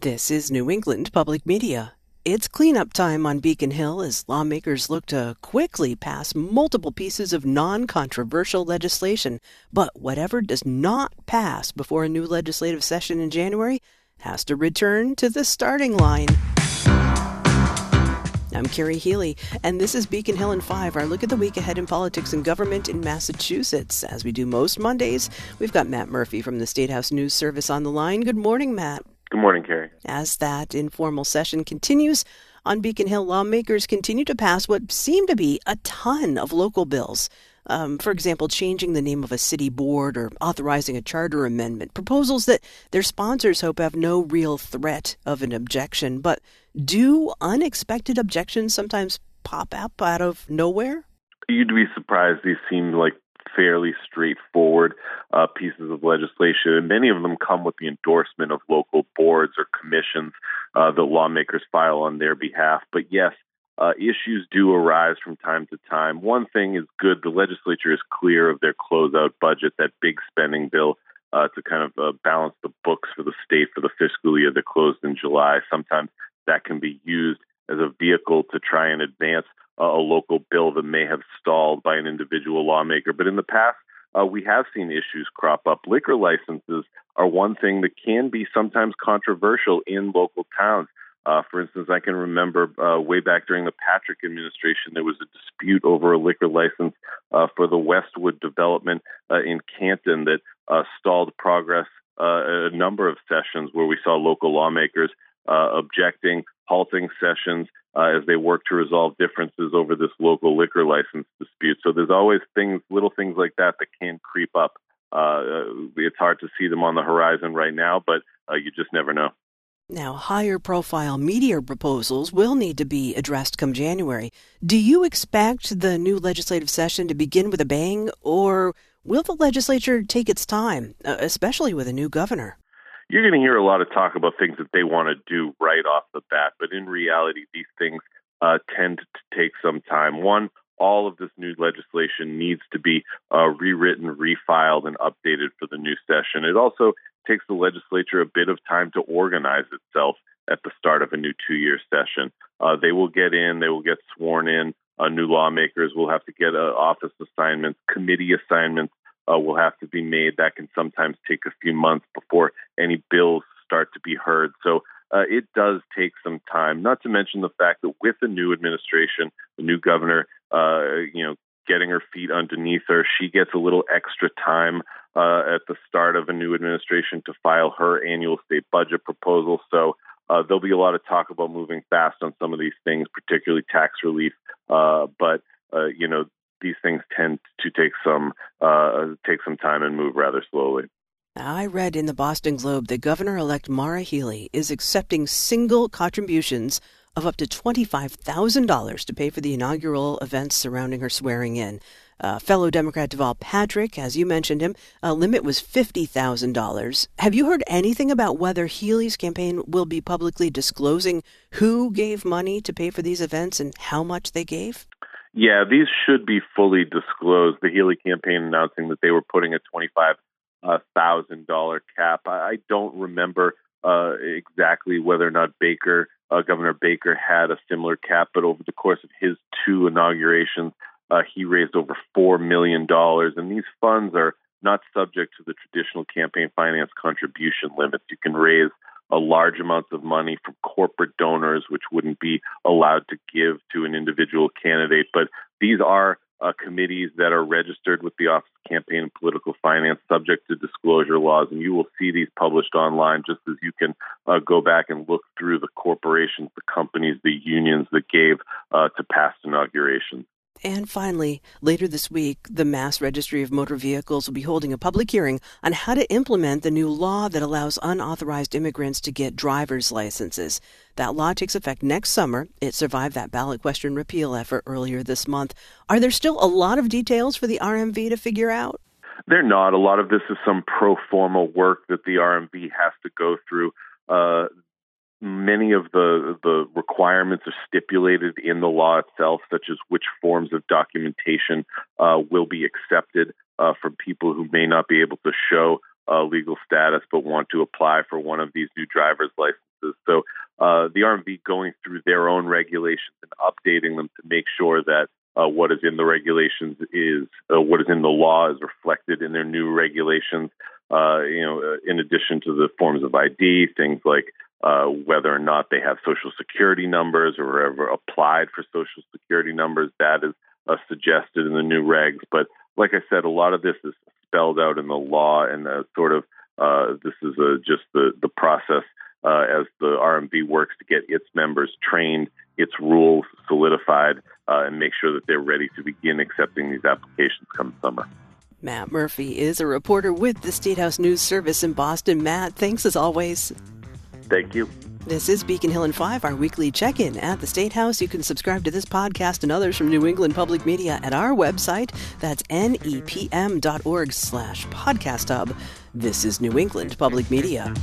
This is New England Public Media. It's cleanup time on Beacon Hill as lawmakers look to quickly pass multiple pieces of non controversial legislation. But whatever does not pass before a new legislative session in January has to return to the starting line. I'm Carrie Healy, and this is Beacon Hill in 5, our look at the week ahead in politics and government in Massachusetts. As we do most Mondays, we've got Matt Murphy from the State House News Service on the line. Good morning, Matt. Good morning, Carrie. As that informal session continues, on Beacon Hill, lawmakers continue to pass what seem to be a ton of local bills. Um, for example, changing the name of a city board or authorizing a charter amendment, proposals that their sponsors hope have no real threat of an objection. But do unexpected objections sometimes pop up out of nowhere? You'd be surprised. These seem like fairly straightforward uh, pieces of legislation, and many of them come with the endorsement of local boards or commissions uh, that lawmakers file on their behalf. But yes, uh, issues do arise from time to time. One thing is good the legislature is clear of their closeout budget, that big spending bill. Uh, to kind of uh, balance the books for the state for the fiscal year that closed in July. Sometimes that can be used as a vehicle to try and advance a local bill that may have stalled by an individual lawmaker. But in the past, uh, we have seen issues crop up. Liquor licenses are one thing that can be sometimes controversial in local towns. Uh, for instance, I can remember uh, way back during the Patrick administration, there was a dispute over a liquor license uh, for the Westwood development uh, in Canton that uh, stalled progress a number of sessions where we saw local lawmakers objecting, halting sessions, uh, as they work to resolve differences over this local liquor license dispute. So there's always things, little things like that, that can creep up. Uh, it's hard to see them on the horizon right now, but uh, you just never know. Now, higher profile media proposals will need to be addressed come January. Do you expect the new legislative session to begin with a bang, or will the legislature take its time, uh, especially with a new governor? You're going to hear a lot of talk about things that they want to do right off the bat. But in reality, these things uh, tend to take some time. One, all of this new legislation needs to be uh, rewritten, refiled, and updated for the new session. It also takes the legislature a bit of time to organize itself at the start of a new two year session. Uh, they will get in, they will get sworn in. Uh, new lawmakers will have to get uh, office assignments, committee assignments, uh, will have to be made. That can sometimes take a few months before any bills start to be heard. So uh, it does take some time. Not to mention the fact that with the new administration, the new governor, uh, you know, getting her feet underneath her, she gets a little extra time uh, at the start of a new administration to file her annual state budget proposal. So uh, there'll be a lot of talk about moving fast on some of these things, particularly tax relief. Uh, but uh, you know, these things tend to take some uh, take some time and move rather slowly. I read in the Boston Globe that Governor-elect Maura Healey is accepting single contributions of up to $25,000 to pay for the inaugural events surrounding her swearing in. Uh, fellow Democrat Deval Patrick, as you mentioned him, a limit was $50,000. Have you heard anything about whether Healey's campaign will be publicly disclosing who gave money to pay for these events and how much they gave? Yeah, these should be fully disclosed. The Healey campaign announcing that they were putting a twenty-five thousand dollar cap. I, don't remember uh, exactly whether or not Baker, uh, Governor Baker, had a similar cap, but over the course of his two inaugurations, uh, he raised over four million dollars, and these funds are not subject to the traditional campaign finance contribution limits. You can raise a large amounts of money from corporate donors, which wouldn't be allowed to give to an individual candidate. But these are uh, committees that are registered with the Office of Campaign and Political Finance, subject to disclosure laws, and you will see these published online, just as you can uh, go back and look through the corporations, the companies, the unions that gave uh, to past inaugurations. And finally, later this week, the Mass Registry of Motor Vehicles will be holding a public hearing on how to implement the new law that allows unauthorized immigrants to get driver's licenses. That law takes effect next summer. It survived that ballot question repeal effort earlier this month. Are there still a lot of details for the RMV to figure out? They're not. A lot of this is some pro forma work that the RMV has to go through. Uh, many of the the requirements are stipulated in the law itself, such as which forms of documentation uh, will be accepted uh, from people who may not be able to show uh, legal status but want to apply for one of these new driver's licenses. So uh, the RMV going through their own regulations and updating them to make sure that uh, what is in the regulations is uh, what is in the law is reflected in their new regulations. You know, in addition to the forms of ID, things like uh, whether or not they have social security numbers or ever applied for social security numbers, that is uh, suggested in the new regs. But like I said, a lot of this is spelled out in the law, and sort of uh, this is just the the process uh, as the RMV works to get its members trained, its rules solidified, uh, and make sure that they're ready to begin accepting these applications come summer. Matt Murphy is a reporter with the State House News Service in Boston. Matt, thanks as always. Thank you. This is Beacon Hill and 5, our weekly check in at the State House. You can subscribe to this podcast and others from New England Public Media at our website. That's nepm.org slash podcast hub. This is New England Public Media.